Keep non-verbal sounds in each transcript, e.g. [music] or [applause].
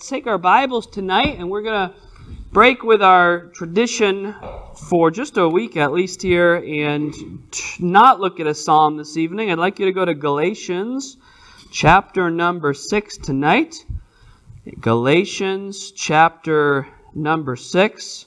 Take our Bibles tonight and we're going to break with our tradition for just a week at least here and not look at a psalm this evening. I'd like you to go to Galatians chapter number 6 tonight. Galatians chapter number 6.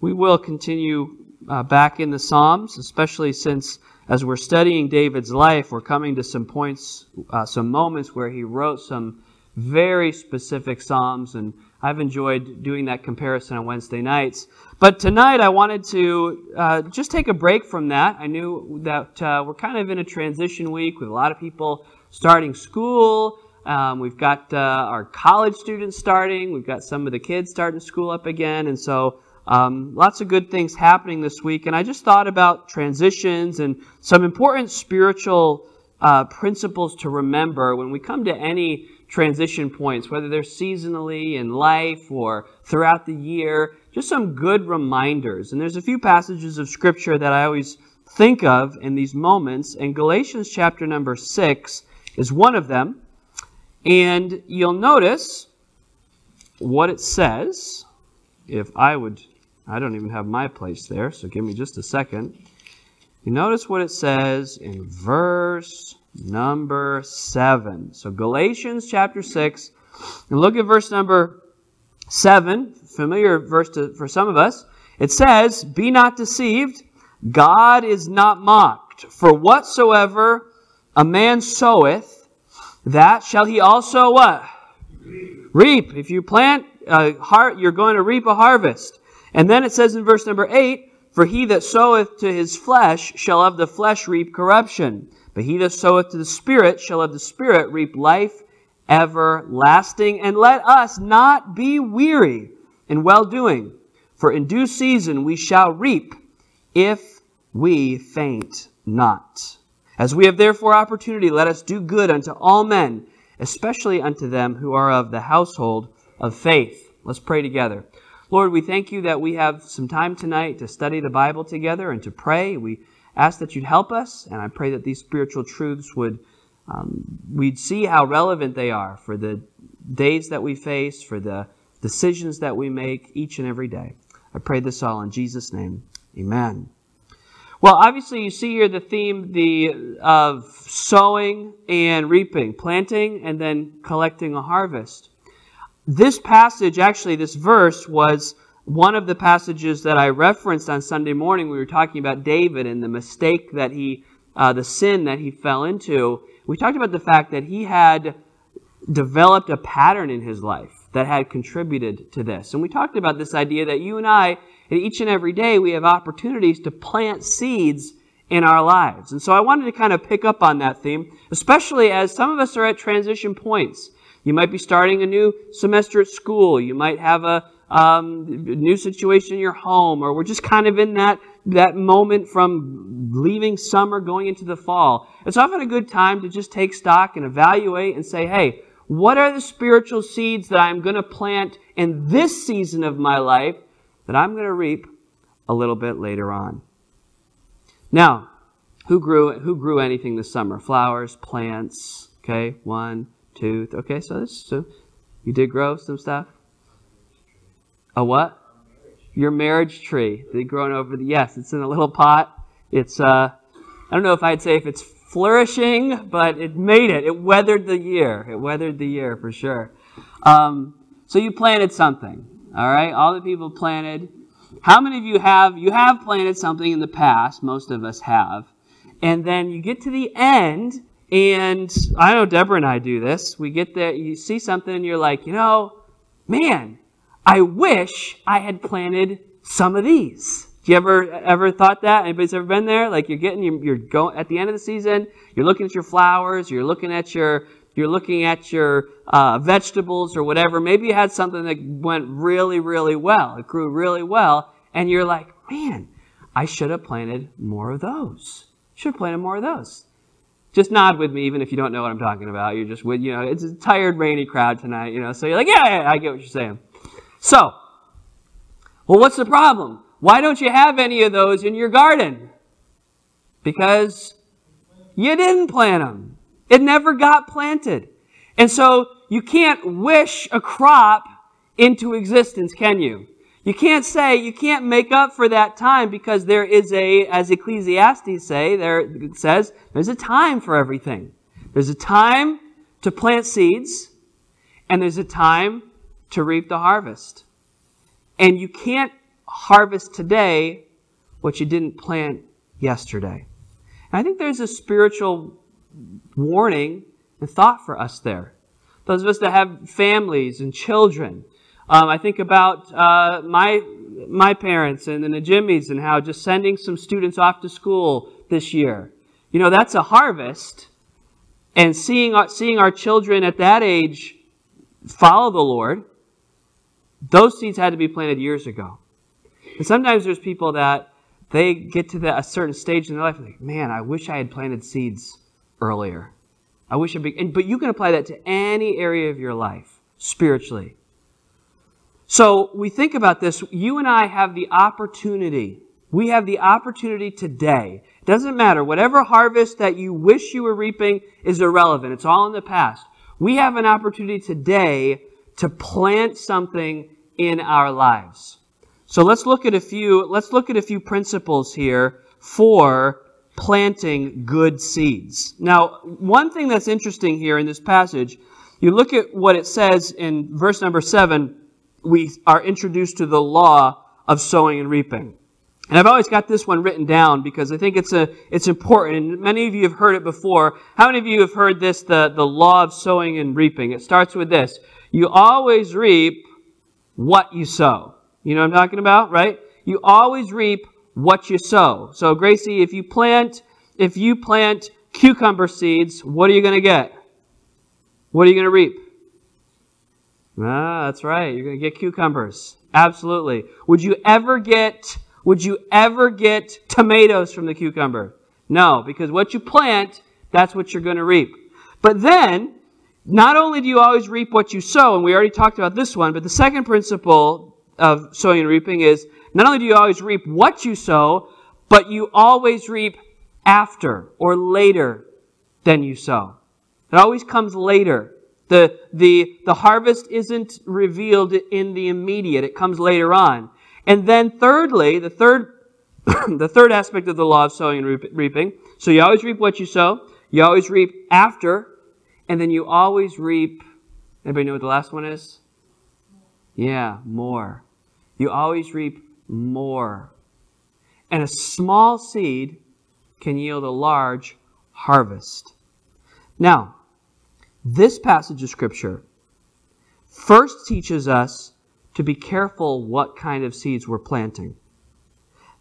We will continue uh, back in the Psalms, especially since as we're studying David's life, we're coming to some points, uh, some moments where he wrote some very specific Psalms, and I've enjoyed doing that comparison on Wednesday nights. But tonight I wanted to uh, just take a break from that. I knew that uh, we're kind of in a transition week with a lot of people starting school. Um, we've got uh, our college students starting. We've got some of the kids starting school up again. And so um, lots of good things happening this week. And I just thought about transitions and some important spiritual uh, principles to remember when we come to any transition points, whether they're seasonally in life or throughout the year, just some good reminders. And there's a few passages of Scripture that I always think of in these moments, and Galatians chapter number 6 is one of them. And you'll notice what it says. If I would, I don't even have my place there, so give me just a second. You notice what it says in verse number 7. So Galatians chapter 6, and look at verse number 7, familiar verse to, for some of us. It says, Be not deceived, God is not mocked. For whatsoever a man soweth, that shall he also what? Reap. If you plant a heart, you're going to reap a harvest. And then it says in verse number 8, For he that soweth to his flesh shall of the flesh reap corruption. But he that soweth to the Spirit shall of the Spirit reap life everlasting. And let us not be weary in well doing, for in due season we shall reap if we faint not. As we have therefore opportunity, let us do good unto all men, especially unto them who are of the household of faith. Let's pray together. Lord, we thank you that we have some time tonight to study the Bible together and to pray. We ask that you'd help us, and I pray that these spiritual truths would, um, we'd see how relevant they are for the days that we face, for the decisions that we make each and every day. I pray this all in Jesus' name. Amen. Well, obviously, you see here the theme the of sowing and reaping, planting and then collecting a harvest. This passage, actually, this verse was one of the passages that I referenced on Sunday morning, we were talking about David and the mistake that he, uh, the sin that he fell into. We talked about the fact that he had developed a pattern in his life that had contributed to this. And we talked about this idea that you and I, each and every day, we have opportunities to plant seeds in our lives. And so I wanted to kind of pick up on that theme, especially as some of us are at transition points. You might be starting a new semester at school. You might have a, um, new situation in your home, or we're just kind of in that, that moment from leaving summer going into the fall. It's often a good time to just take stock and evaluate and say, hey, what are the spiritual seeds that I'm going to plant in this season of my life that I'm going to reap a little bit later on? Now, who grew who grew anything this summer? Flowers, plants. Okay, one, two. Okay, so this so you did grow some stuff. A what? Your marriage tree. They grown over the yes, it's in a little pot. It's uh I don't know if I'd say if it's flourishing, but it made it. It weathered the year. It weathered the year for sure. Um, so you planted something. All right? All the people planted. How many of you have you have planted something in the past? Most of us have. And then you get to the end and I know Deborah and I do this. We get there, you see something, and you're like, you know, man, I wish I had planted some of these. Do you ever ever thought that? Anybody's ever been there? Like you're getting you're, you're going at the end of the season, you're looking at your flowers, you're looking at your you're looking at your uh, vegetables or whatever. Maybe you had something that went really really well. It grew really well, and you're like, man, I should have planted more of those. Should have planted more of those. Just nod with me, even if you don't know what I'm talking about. You're just with you know it's a tired, rainy crowd tonight. You know, so you're like, yeah, yeah I get what you're saying. So, well, what's the problem? Why don't you have any of those in your garden? Because you didn't plant them. It never got planted. And so you can't wish a crop into existence, can you? You can't say, you can't make up for that time because there is a, as Ecclesiastes say, there says, there's a time for everything. There's a time to plant seeds, and there's a time to reap the harvest. And you can't harvest today what you didn't plant yesterday. And I think there's a spiritual warning and thought for us there. Those of us that have families and children. Um, I think about uh, my my parents and the Najimis and how just sending some students off to school this year. You know, that's a harvest. And seeing seeing our children at that age follow the Lord, those seeds had to be planted years ago. And sometimes there's people that they get to the, a certain stage in their life and like, man, I wish I had planted seeds earlier. I wish I'd be, and, but you can apply that to any area of your life spiritually. So we think about this. You and I have the opportunity. We have the opportunity today. It doesn't matter. Whatever harvest that you wish you were reaping is irrelevant. It's all in the past. We have an opportunity today to plant something in our lives. So let's look at a few, let's look at a few principles here for planting good seeds. Now, one thing that's interesting here in this passage, you look at what it says in verse number seven, we are introduced to the law of sowing and reaping. And I've always got this one written down because I think it's a it's important. And many of you have heard it before. How many of you have heard this, the, the law of sowing and reaping? It starts with this. You always reap what you sow. You know what I'm talking about, right? You always reap what you sow. So Gracie, if you plant if you plant cucumber seeds, what are you going to get? What are you going to reap? Ah, that's right. You're going to get cucumbers. Absolutely. Would you ever get would you ever get tomatoes from the cucumber? No, because what you plant, that's what you're going to reap. But then, not only do you always reap what you sow, and we already talked about this one, but the second principle of sowing and reaping is not only do you always reap what you sow, but you always reap after or later than you sow. It always comes later. The, the, the harvest isn't revealed in the immediate, it comes later on. And then thirdly, the third, [clears throat] the third aspect of the law of sowing and reaping. So you always reap what you sow. You always reap after. And then you always reap, anybody know what the last one is? Yeah, more. You always reap more. And a small seed can yield a large harvest. Now, this passage of Scripture first teaches us to be careful what kind of seeds we're planting.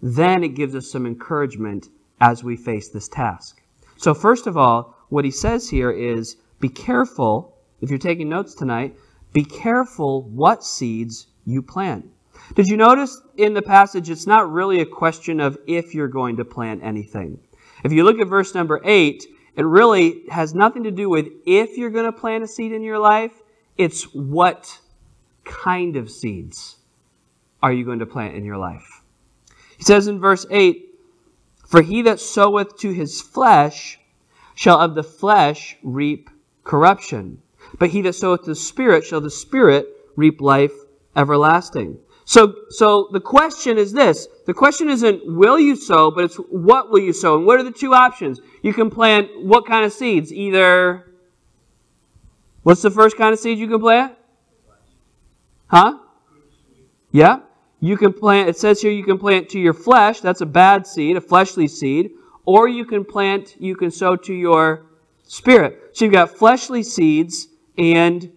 Then it gives us some encouragement as we face this task. So, first of all, what he says here is be careful, if you're taking notes tonight, be careful what seeds you plant. Did you notice in the passage, it's not really a question of if you're going to plant anything. If you look at verse number 8, it really has nothing to do with if you're going to plant a seed in your life, it's what kind of seeds are you going to plant in your life? He says in verse 8, For he that soweth to his flesh shall of the flesh reap corruption, but he that soweth the Spirit shall the Spirit reap life everlasting. So, so the question is this. The question isn't will you sow, but it's what will you sow? And what are the two options? You can plant what kind of seeds? Either, what's the first kind of seed you can plant? Huh? Yeah. You can plant, it says here you can plant to your flesh. That's a bad seed, a fleshly seed. Or you can plant, you can sow to your spirit. So you've got fleshly seeds and,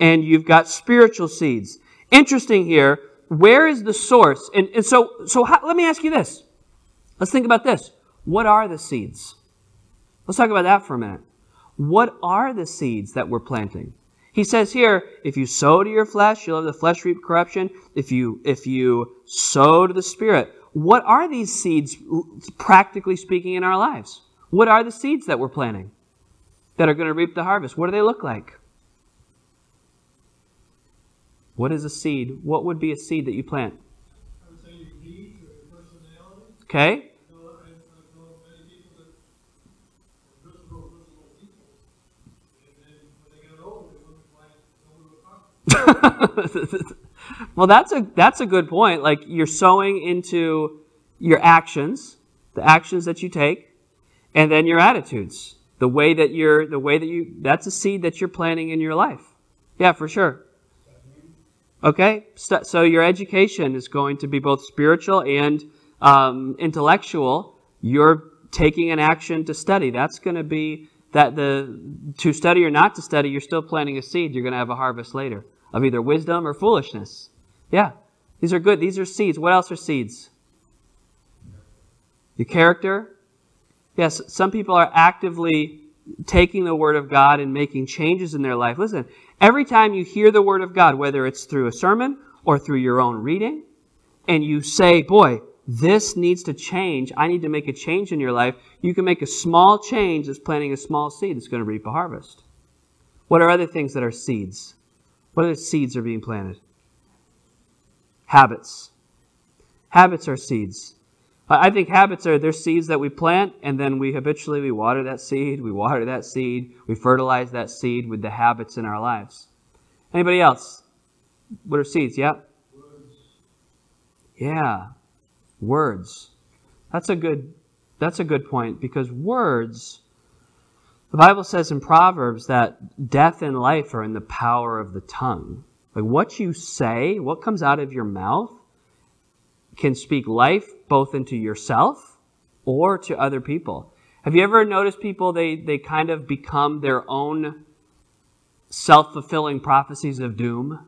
and you've got spiritual seeds. Interesting here. Where is the source? And, and so, so how, let me ask you this. Let's think about this. What are the seeds? Let's talk about that for a minute. What are the seeds that we're planting? He says here, if you sow to your flesh, you'll have the flesh reap corruption. If you, if you sow to the Spirit, what are these seeds, practically speaking, in our lives? What are the seeds that we're planting that are going to reap the harvest? What do they look like? What is a seed? What would be a seed that you plant? Personality. Okay. [laughs] well, that's a that's a good point. Like you're sowing into your actions, the actions that you take, and then your attitudes. The way that you're the way that you that's a seed that you're planting in your life. Yeah, for sure. Okay, so your education is going to be both spiritual and um, intellectual. You're taking an action to study. That's going to be that the to study or not to study. You're still planting a seed. You're going to have a harvest later of either wisdom or foolishness. Yeah, these are good. These are seeds. What else are seeds? Your character. Yes, some people are actively taking the Word of God and making changes in their life. Listen, Every time you hear the Word of God, whether it's through a sermon or through your own reading, and you say, Boy, this needs to change, I need to make a change in your life, you can make a small change that's planting a small seed that's going to reap a harvest. What are other things that are seeds? What other seeds are being planted? Habits. Habits are seeds. I think habits are they're seeds that we plant and then we habitually we water that seed, we water that seed, we fertilize that seed with the habits in our lives. Anybody else? What are seeds? Yeah. Words. Yeah. Words. That's a good that's a good point because words the Bible says in Proverbs that death and life are in the power of the tongue. Like what you say, what comes out of your mouth can speak life both into yourself or to other people. Have you ever noticed people, they, they kind of become their own self fulfilling prophecies of doom?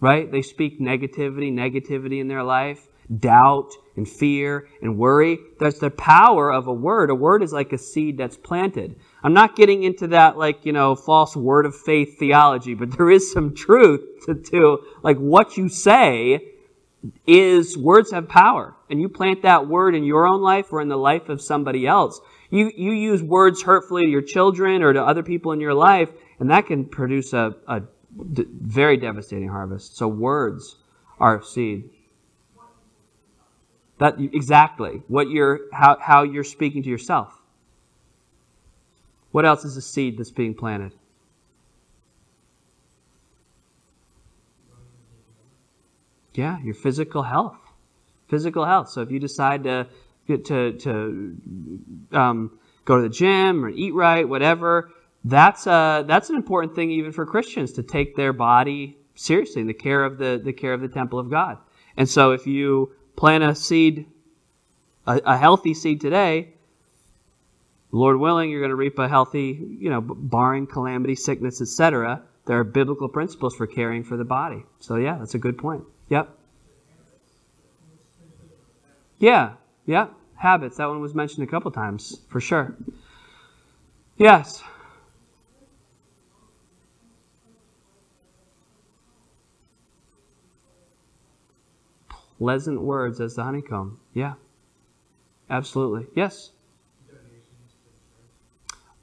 Right? They speak negativity, negativity in their life, doubt and fear and worry. That's the power of a word. A word is like a seed that's planted. I'm not getting into that like, you know, false word of faith theology, but there is some truth to, to like what you say is words have power. And you plant that word in your own life or in the life of somebody else. You, you use words hurtfully to your children or to other people in your life, and that can produce a, a d- very devastating harvest. So words are seed. That exactly what you're how, how you're speaking to yourself. What else is a seed that's being planted? Yeah, your physical health. Physical health. So if you decide to get to to um, go to the gym or eat right, whatever, that's a, that's an important thing even for Christians to take their body seriously in the care of the, the care of the temple of God. And so if you plant a seed, a, a healthy seed today, Lord willing, you're going to reap a healthy, you know, barring calamity, sickness, etc. There are biblical principles for caring for the body. So yeah, that's a good point. Yep. Yeah, yeah. Habits. That one was mentioned a couple times, for sure. Yes. Pleasant words as the honeycomb. Yeah. Absolutely. Yes.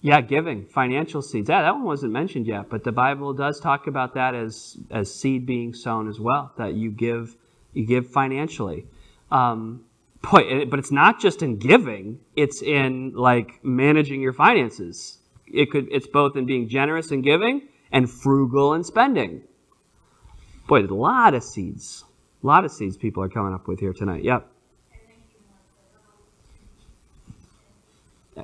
Yeah, giving financial seeds. Yeah, that one wasn't mentioned yet, but the Bible does talk about that as as seed being sown as well. That you give you give financially. Um, boy, but it's not just in giving; it's in like managing your finances. It could it's both in being generous and giving and frugal and spending. Boy, a lot of seeds, a lot of seeds people are coming up with here tonight. Yep.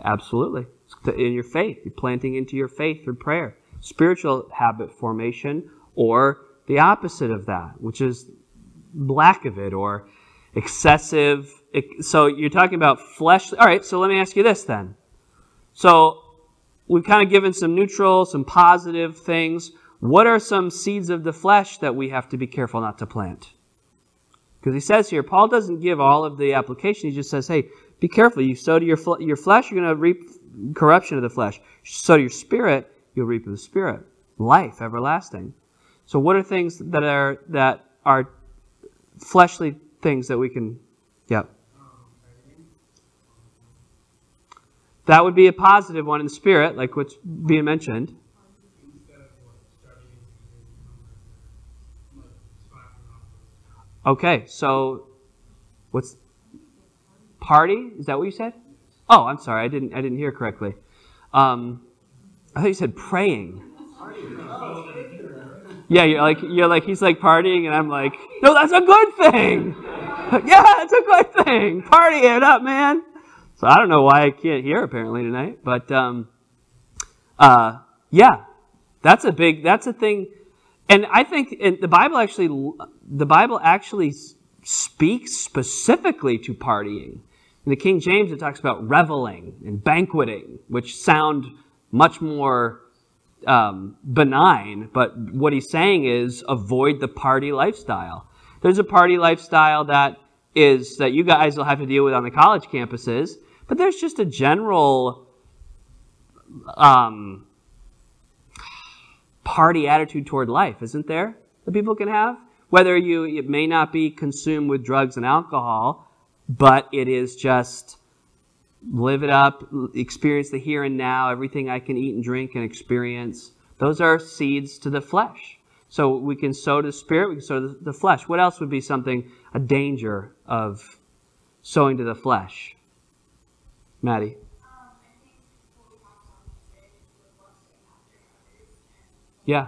Absolutely in your faith. You're planting into your faith through prayer. Spiritual habit formation, or the opposite of that, which is lack of it or excessive. So you're talking about flesh. All right, so let me ask you this then. So we've kind of given some neutral, some positive things. What are some seeds of the flesh that we have to be careful not to plant? Because he says here, Paul doesn't give all of the application. He just says, hey, be careful. You sow to your, fl- your flesh, you're going to reap corruption of the flesh. So your spirit, you'll reap of the spirit. Life everlasting. So what are things that are that are fleshly things that we can yep. That would be a positive one in spirit, like what's being mentioned. Okay, so what's party? Is that what you said? Oh, I'm sorry. I didn't. I didn't hear correctly. Um, I thought you said praying. Yeah, you're like you're like he's like partying, and I'm like, no, that's a good thing. [laughs] yeah, it's a good thing. Party it up, man. So I don't know why I can't hear apparently tonight, but um, uh, yeah, that's a big that's a thing, and I think the Bible actually the Bible actually speaks specifically to partying. In the King James, it talks about reveling and banqueting, which sound much more um, benign, but what he's saying is avoid the party lifestyle. There's a party lifestyle that is that you guys will have to deal with on the college campuses, but there's just a general um, party attitude toward life, isn't there? That people can have. Whether you it may not be consumed with drugs and alcohol, but it is just live it up, experience the here and now, everything I can eat and drink and experience. Those are seeds to the flesh. So we can sow the spirit, we can sow the flesh. What else would be something, a danger of sowing to the flesh? Maddie. Yeah.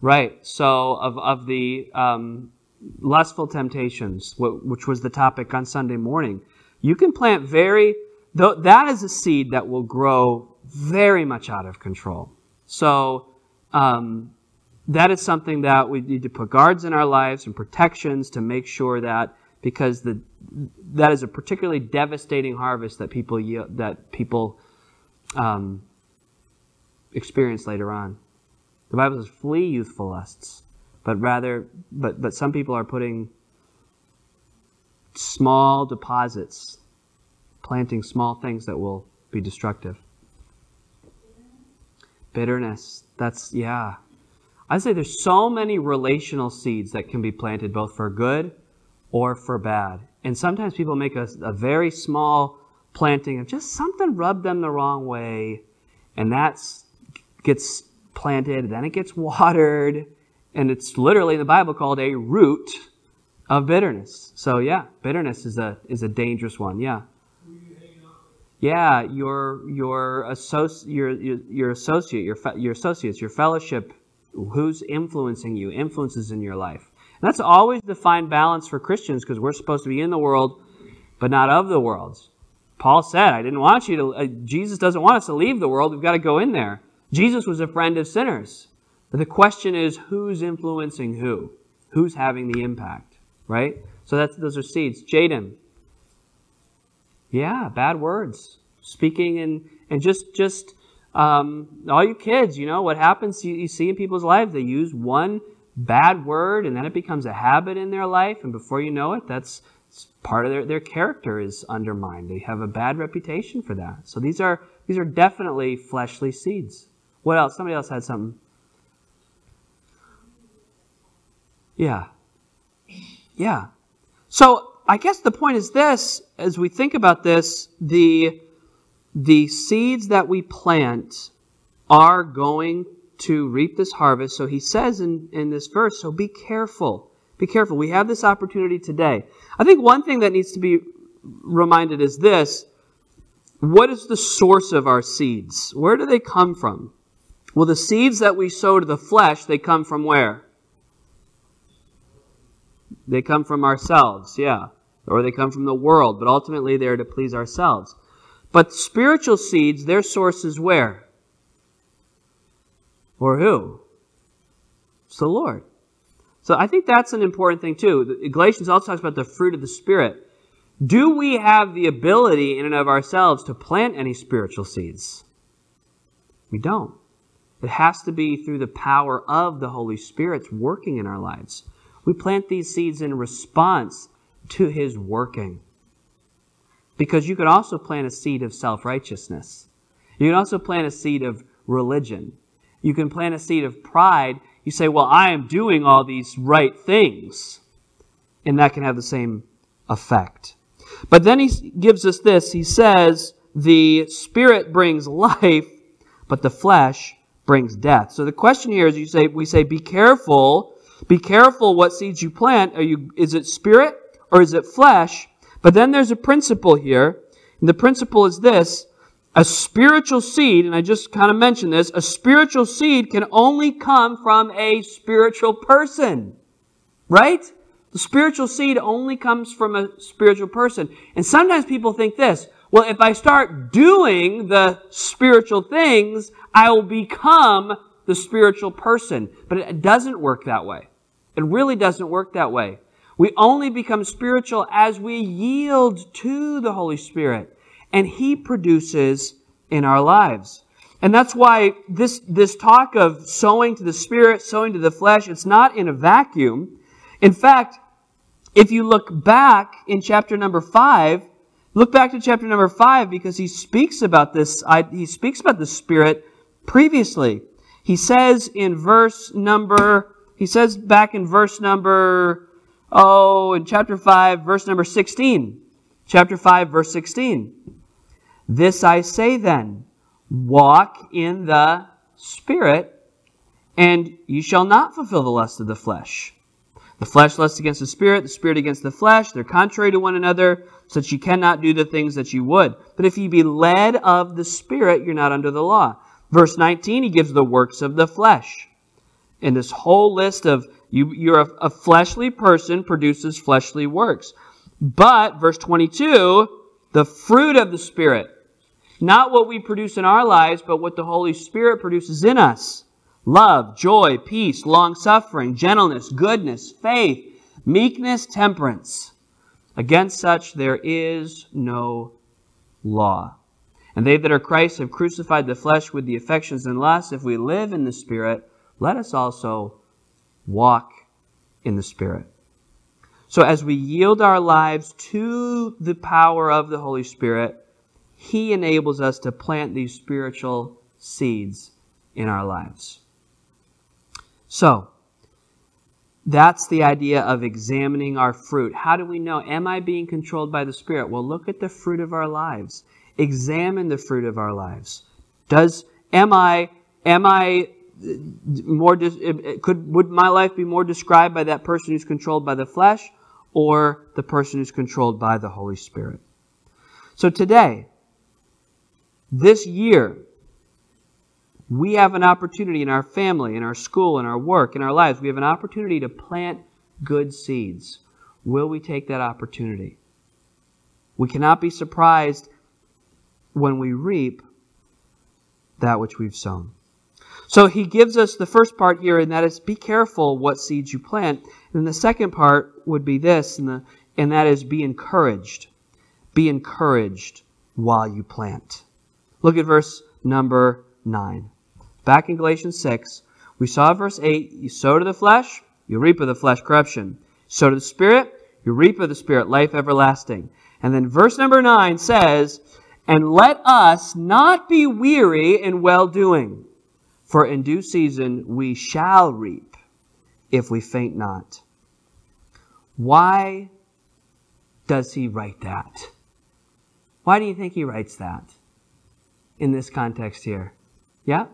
Right. So of of the um, lustful temptations, which was the topic on Sunday morning, you can plant very, that is a seed that will grow very much out of control. So, um, that is something that we need to put guards in our lives and protections to make sure that because the that is a particularly devastating harvest that people that people um, experience later on. The Bible says, "Flee youthful lusts," but rather, but but some people are putting small deposits, planting small things that will be destructive. Bitterness. That's, yeah. I say there's so many relational seeds that can be planted both for good or for bad. And sometimes people make a, a very small planting of just something rubbed them the wrong way, and that gets planted, then it gets [laughs] watered, and it's literally the Bible called a root of bitterness. So yeah, bitterness is a is a dangerous one. Yeah. Yeah, your your your, your your associate, your your associates, your fellowship, who's influencing you, influences in your life. And that's always the fine balance for Christians because we're supposed to be in the world, but not of the world. Paul said, "I didn't want you to." Uh, Jesus doesn't want us to leave the world. We've got to go in there. Jesus was a friend of sinners. But the question is, who's influencing who? Who's having the impact? right? So that's those are seeds. Jaden. Yeah, bad words. Speaking and and just just um, all you kids, you know what happens? You, you see in people's lives, they use one bad word, and then it becomes a habit in their life, and before you know it, that's part of their, their character is undermined. They have a bad reputation for that. So these are these are definitely fleshly seeds. What else? Somebody else had something. Yeah. Yeah. So I guess the point is this: as we think about this, the the seeds that we plant are going to reap this harvest. So he says in, in this verse, so be careful. Be careful. We have this opportunity today. I think one thing that needs to be reminded is this what is the source of our seeds? Where do they come from? Well, the seeds that we sow to the flesh, they come from where? They come from ourselves, yeah. Or they come from the world, but ultimately they're to please ourselves. But spiritual seeds, their source is where? Or who? It's the Lord. So I think that's an important thing too. Galatians also talks about the fruit of the Spirit. Do we have the ability in and of ourselves to plant any spiritual seeds? We don't. It has to be through the power of the Holy Spirit's working in our lives. We plant these seeds in response to His working. Because you could also plant a seed of self righteousness. You can also plant a seed of religion. You can plant a seed of pride. You say, Well, I am doing all these right things. And that can have the same effect. But then he gives us this. He says, The Spirit brings life, but the flesh brings death. So the question here is you say, we say, Be careful be careful what seeds you plant. Are you, is it spirit or is it flesh? But then there's a principle here. And the principle is this a spiritual seed, and I just kind of mentioned this, a spiritual seed can only come from a spiritual person. Right? The spiritual seed only comes from a spiritual person. And sometimes people think this, well, if I start doing the spiritual things, I will become the spiritual person. But it doesn't work that way. It really doesn't work that way. We only become spiritual as we yield to the Holy Spirit and He produces in our lives. And that's why this, this talk of sowing to the Spirit, sowing to the flesh, it's not in a vacuum. In fact, if you look back in chapter number 5, look back to chapter number 5 because he speaks about this, he speaks about the Spirit previously. He says in verse number, he says back in verse number, oh, in chapter 5, verse number 16. Chapter 5, verse 16. This I say then walk in the Spirit, and you shall not fulfill the lust of the flesh. The flesh lusts against the Spirit, the Spirit against the flesh. They're contrary to one another, so that you cannot do the things that you would. But if you be led of the Spirit, you're not under the law. Verse 19, he gives the works of the flesh. And this whole list of you, you're a, a fleshly person produces fleshly works. But, verse 22, the fruit of the Spirit not what we produce in our lives, but what the Holy Spirit produces in us love, joy, peace, long suffering, gentleness, goodness, faith, meekness, temperance. Against such there is no law. And they that are Christ have crucified the flesh with the affections and lusts. If we live in the Spirit, let us also walk in the Spirit. So as we yield our lives to the power of the Holy Spirit, he enables us to plant these spiritual seeds in our lives. So, that's the idea of examining our fruit. How do we know? Am I being controlled by the Spirit? Well, look at the fruit of our lives. Examine the fruit of our lives. Does am I am I uh, more uh, could would my life be more described by that person who's controlled by the flesh or the person who's controlled by the Holy Spirit? So today, this year, we have an opportunity in our family, in our school, in our work, in our lives. We have an opportunity to plant good seeds. Will we take that opportunity? We cannot be surprised when we reap that which we've sown. So he gives us the first part here, and that is be careful what seeds you plant. And the second part would be this, and, the, and that is be encouraged. Be encouraged while you plant. Look at verse number 9. Back in Galatians 6, we saw verse 8 you sow to the flesh, you reap of the flesh corruption. Sow to the Spirit, you reap of the Spirit life everlasting. And then verse number 9 says, And let us not be weary in well doing, for in due season we shall reap if we faint not. Why does he write that? Why do you think he writes that? in this context here? Yeah?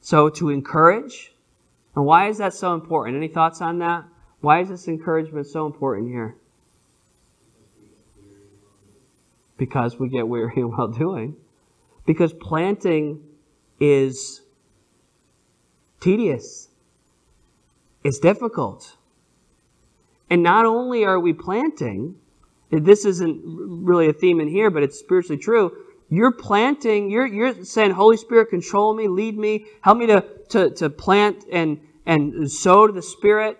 So to encourage. And why is that so important? Any thoughts on that? Why is this encouragement so important here? Because we get weary [laughs] while doing. Because planting is tedious. It's difficult. And not only are we planting, this isn't really a theme in here, but it's spiritually true. You're planting, you're, you're saying, Holy Spirit, control me, lead me, help me to, to, to plant and, and sow to the Spirit.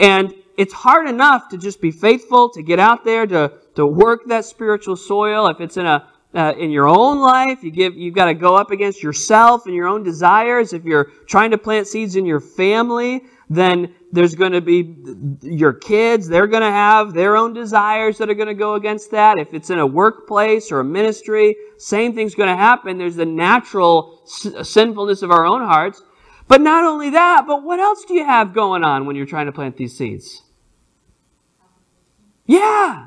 And it's hard enough to just be faithful, to get out there, to, to work that spiritual soil. If it's in a, uh, in your own life, you give, you've got to go up against yourself and your own desires. If you're trying to plant seeds in your family, then there's going to be your kids, they're going to have their own desires that are going to go against that. If it's in a workplace or a ministry, same thing's going to happen. There's the natural sinfulness of our own hearts. But not only that, but what else do you have going on when you're trying to plant these seeds? Yeah.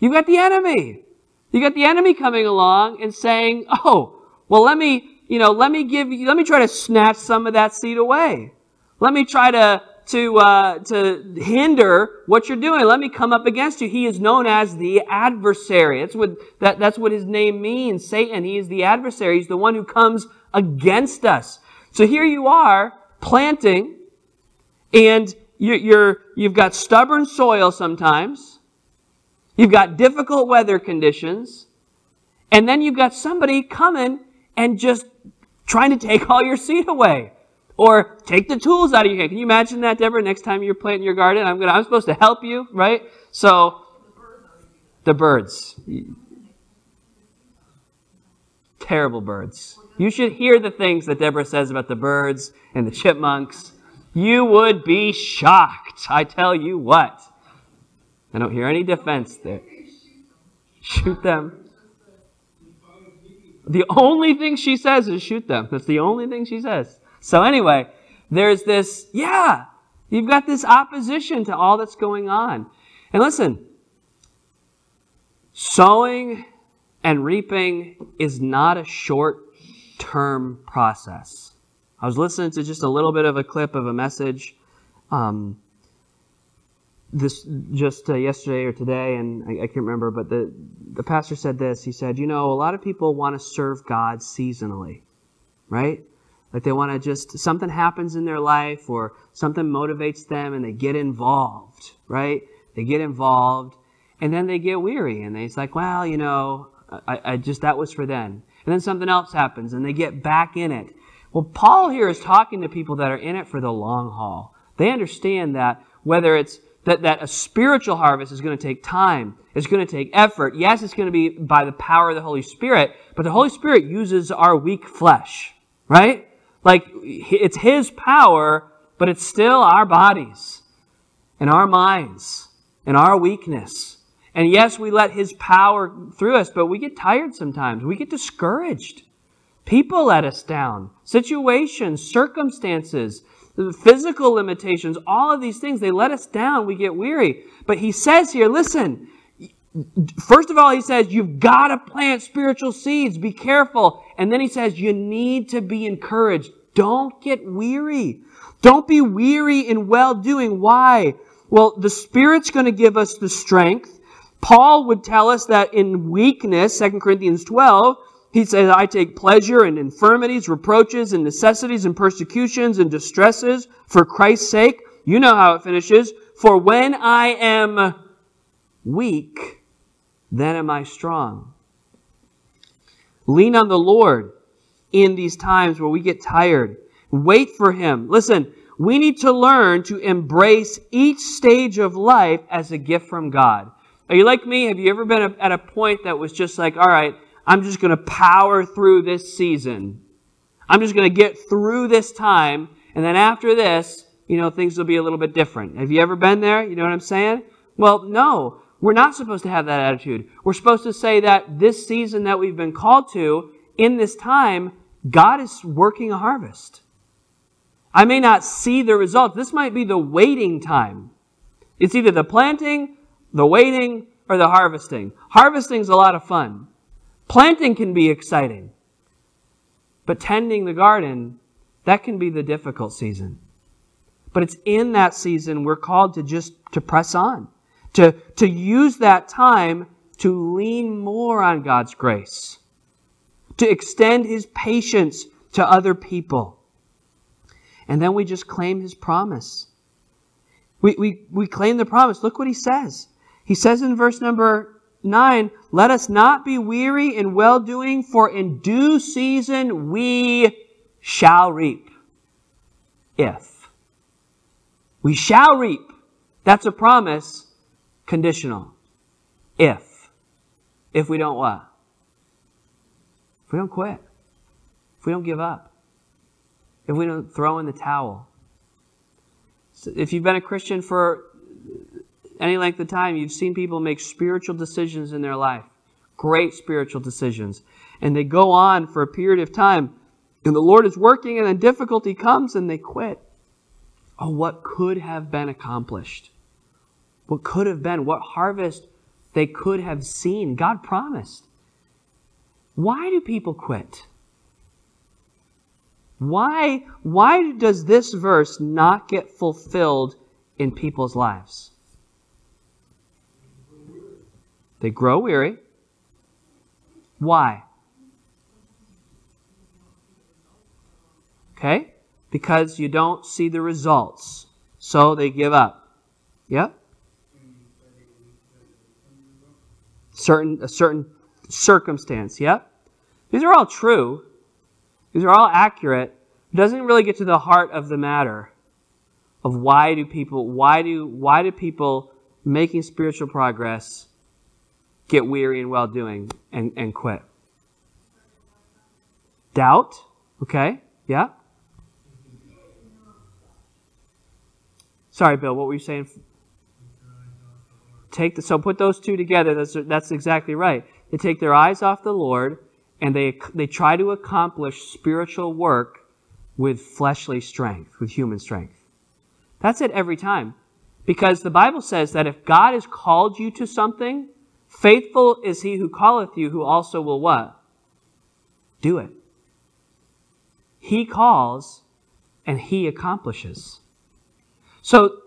You got the enemy. You got the enemy coming along and saying, "Oh, well let me, you know, let me give you let me try to snatch some of that seed away. Let me try to to, uh, to hinder what you're doing. Let me come up against you. He is known as the adversary. That's what, that, that's what his name means. Satan. He is the adversary. He's the one who comes against us. So here you are planting and you're, you're, you've got stubborn soil sometimes. You've got difficult weather conditions. And then you've got somebody coming and just trying to take all your seed away. Or take the tools out of your hand. Can you imagine that, Deborah? Next time you're planting your garden, I'm gonna I'm supposed to help you, right? So the birds. Terrible birds. You should hear the things that Deborah says about the birds and the chipmunks. You would be shocked. I tell you what. I don't hear any defense there. [laughs] Shoot them. The only thing she says is shoot them. That's the only thing she says. So anyway, there's this, yeah, you've got this opposition to all that's going on. And listen, sowing and reaping is not a short term process. I was listening to just a little bit of a clip of a message um, this just uh, yesterday or today, and I, I, can't remember, but the, the pastor said this. He said, You know, a lot of people want to serve God seasonally, right? Like they want to just, something happens in their life or something motivates them and they get involved, right? They get involved and then they get weary and they, it's like, well, you know, I, I just, that was for then. And then something else happens and they get back in it. Well, Paul here is talking to people that are in it for the long haul. They understand that whether it's that, that a spiritual harvest is going to take time, it's going to take effort. Yes, it's going to be by the power of the Holy Spirit, but the Holy Spirit uses our weak flesh, right? Like, it's His power, but it's still our bodies and our minds and our weakness. And yes, we let His power through us, but we get tired sometimes. We get discouraged. People let us down. Situations, circumstances, physical limitations, all of these things, they let us down. We get weary. But He says here, listen, First of all, he says, you've got to plant spiritual seeds. Be careful. And then he says, you need to be encouraged. Don't get weary. Don't be weary in well doing. Why? Well, the Spirit's going to give us the strength. Paul would tell us that in weakness, 2 Corinthians 12, he says, I take pleasure in infirmities, reproaches, and necessities, and persecutions, and distresses for Christ's sake. You know how it finishes. For when I am weak, then am I strong. Lean on the Lord in these times where we get tired. Wait for Him. Listen, we need to learn to embrace each stage of life as a gift from God. Are you like me? Have you ever been at a point that was just like, all right, I'm just going to power through this season. I'm just going to get through this time. And then after this, you know, things will be a little bit different. Have you ever been there? You know what I'm saying? Well, no. We're not supposed to have that attitude. We're supposed to say that this season that we've been called to, in this time, God is working a harvest. I may not see the results. This might be the waiting time. It's either the planting, the waiting, or the harvesting. Harvesting is a lot of fun. Planting can be exciting. But tending the garden, that can be the difficult season. But it's in that season we're called to just to press on to, to use that time to lean more on God's grace, to extend His patience to other people. And then we just claim His promise. We, we, we claim the promise. Look what He says. He says in verse number 9, Let us not be weary in well doing, for in due season we shall reap. If. We shall reap. That's a promise conditional. If. If we don't what? If we don't quit. If we don't give up. If we don't throw in the towel. So if you've been a Christian for any length of time, you've seen people make spiritual decisions in their life. Great spiritual decisions. And they go on for a period of time. And the Lord is working, and then difficulty comes, and they quit. Oh, what could have been accomplished? what could have been, what harvest they could have seen. God promised. Why do people quit? Why, why does this verse not get fulfilled in people's lives? They grow weary. Why? Okay? Because you don't see the results. So they give up. Yep? Certain a certain circumstance, yep? These are all true. These are all accurate. It doesn't really get to the heart of the matter of why do people why do why do people making spiritual progress get weary in well doing and, and quit? Doubt, okay, yeah. Sorry, Bill, what were you saying? Take the, so put those two together. That's, that's exactly right. They take their eyes off the Lord and they, they try to accomplish spiritual work with fleshly strength, with human strength. That's it every time. Because the Bible says that if God has called you to something, faithful is he who calleth you, who also will what? Do it. He calls and he accomplishes. So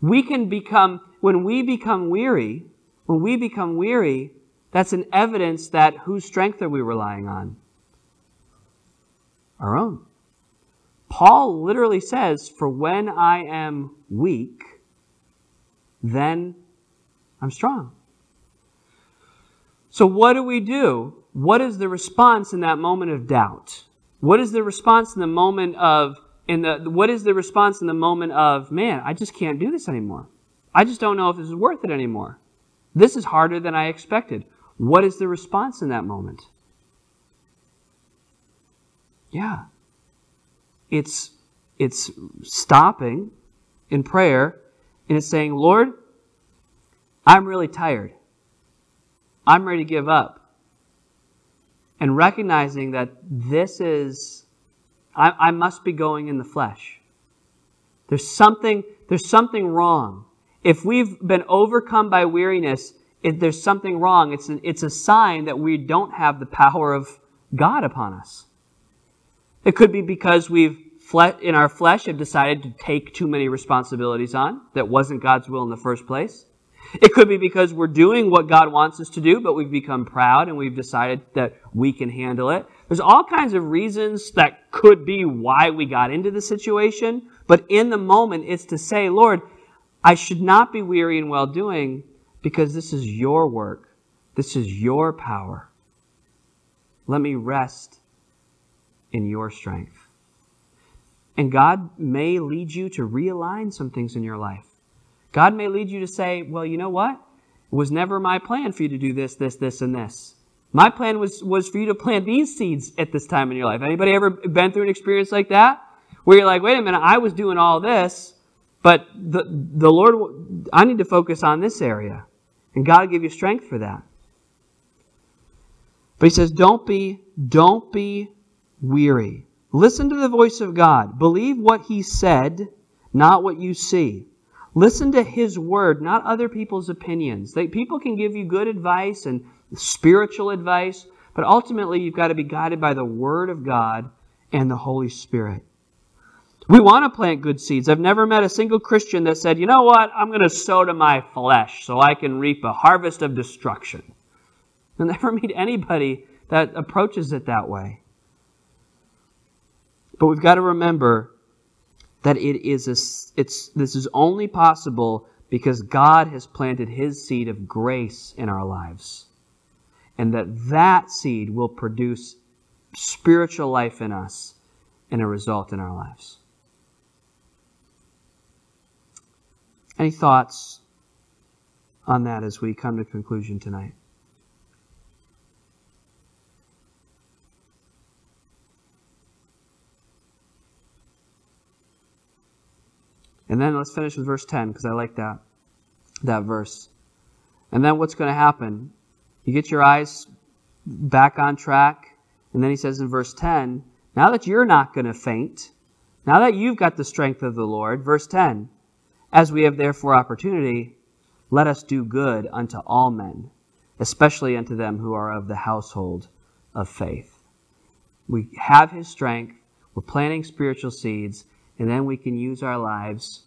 we can become, when we become weary, when we become weary, that's an evidence that whose strength are we relying on? Our own. Paul literally says, For when I am weak, then I'm strong. So, what do we do? What is the response in that moment of doubt? What is the response in the moment of, in the, what is the response in the moment of, man, I just can't do this anymore? I just don't know if this is worth it anymore. This is harder than I expected. What is the response in that moment? Yeah. It's it's stopping in prayer and it's saying, "Lord, I'm really tired. I'm ready to give up." And recognizing that this is I, I must be going in the flesh. There's something there's something wrong. If we've been overcome by weariness, if there's something wrong, it's, an, it's a sign that we don't have the power of God upon us. It could be because we've in our flesh have decided to take too many responsibilities on that wasn't God's will in the first place. It could be because we're doing what God wants us to do, but we've become proud and we've decided that we can handle it. There's all kinds of reasons that could be why we got into the situation, but in the moment, it's to say, Lord, I should not be weary in well doing because this is your work. This is your power. Let me rest in your strength. And God may lead you to realign some things in your life. God may lead you to say, well, you know what? It was never my plan for you to do this, this, this, and this. My plan was, was for you to plant these seeds at this time in your life. Anybody ever been through an experience like that? Where you're like, wait a minute, I was doing all this, but the, the Lord, I need to focus on this area. And God will give you strength for that. But he says, don't be, don't be weary. Listen to the voice of God. Believe what he said, not what you see. Listen to his word, not other people's opinions. They, people can give you good advice and spiritual advice, but ultimately you've got to be guided by the word of God and the Holy Spirit. We want to plant good seeds. I've never met a single Christian that said, you know what, I'm going to sow to my flesh so I can reap a harvest of destruction. [laughs] You'll never meet anybody that approaches it that way. But we've got to remember that it is a, it's, this is only possible because God has planted his seed of grace in our lives. And that that seed will produce spiritual life in us and a result in our lives. Any thoughts on that as we come to conclusion tonight? And then let's finish with verse 10 because I like that that verse. And then what's going to happen? You get your eyes back on track, and then he says in verse 10, now that you're not going to faint, now that you've got the strength of the Lord, verse 10, as we have therefore opportunity, let us do good unto all men, especially unto them who are of the household of faith. We have his strength. We're planting spiritual seeds, and then we can use our lives,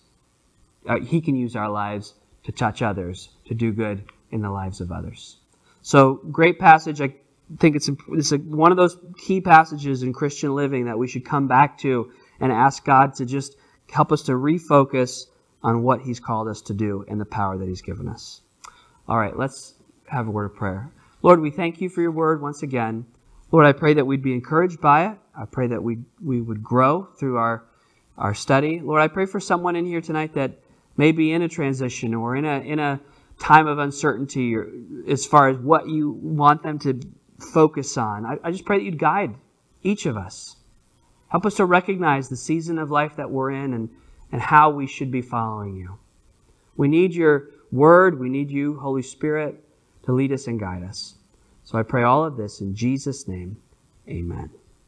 uh, He can use our lives to touch others, to do good in the lives of others. So, great passage. I think it's, it's a, one of those key passages in Christian living that we should come back to and ask God to just help us to refocus on what He's called us to do and the power that He's given us. All right, let's have a word of prayer. Lord, we thank you for your word once again. Lord, I pray that we'd be encouraged by it. I pray that we we would grow through our our study. Lord, I pray for someone in here tonight that may be in a transition or in a in a time of uncertainty or as far as what you want them to focus on. I, I just pray that you'd guide each of us. Help us to recognize the season of life that we're in and, and how we should be following you. We need your word. We need you, Holy Spirit, to lead us and guide us. So I pray all of this in Jesus' name. Amen.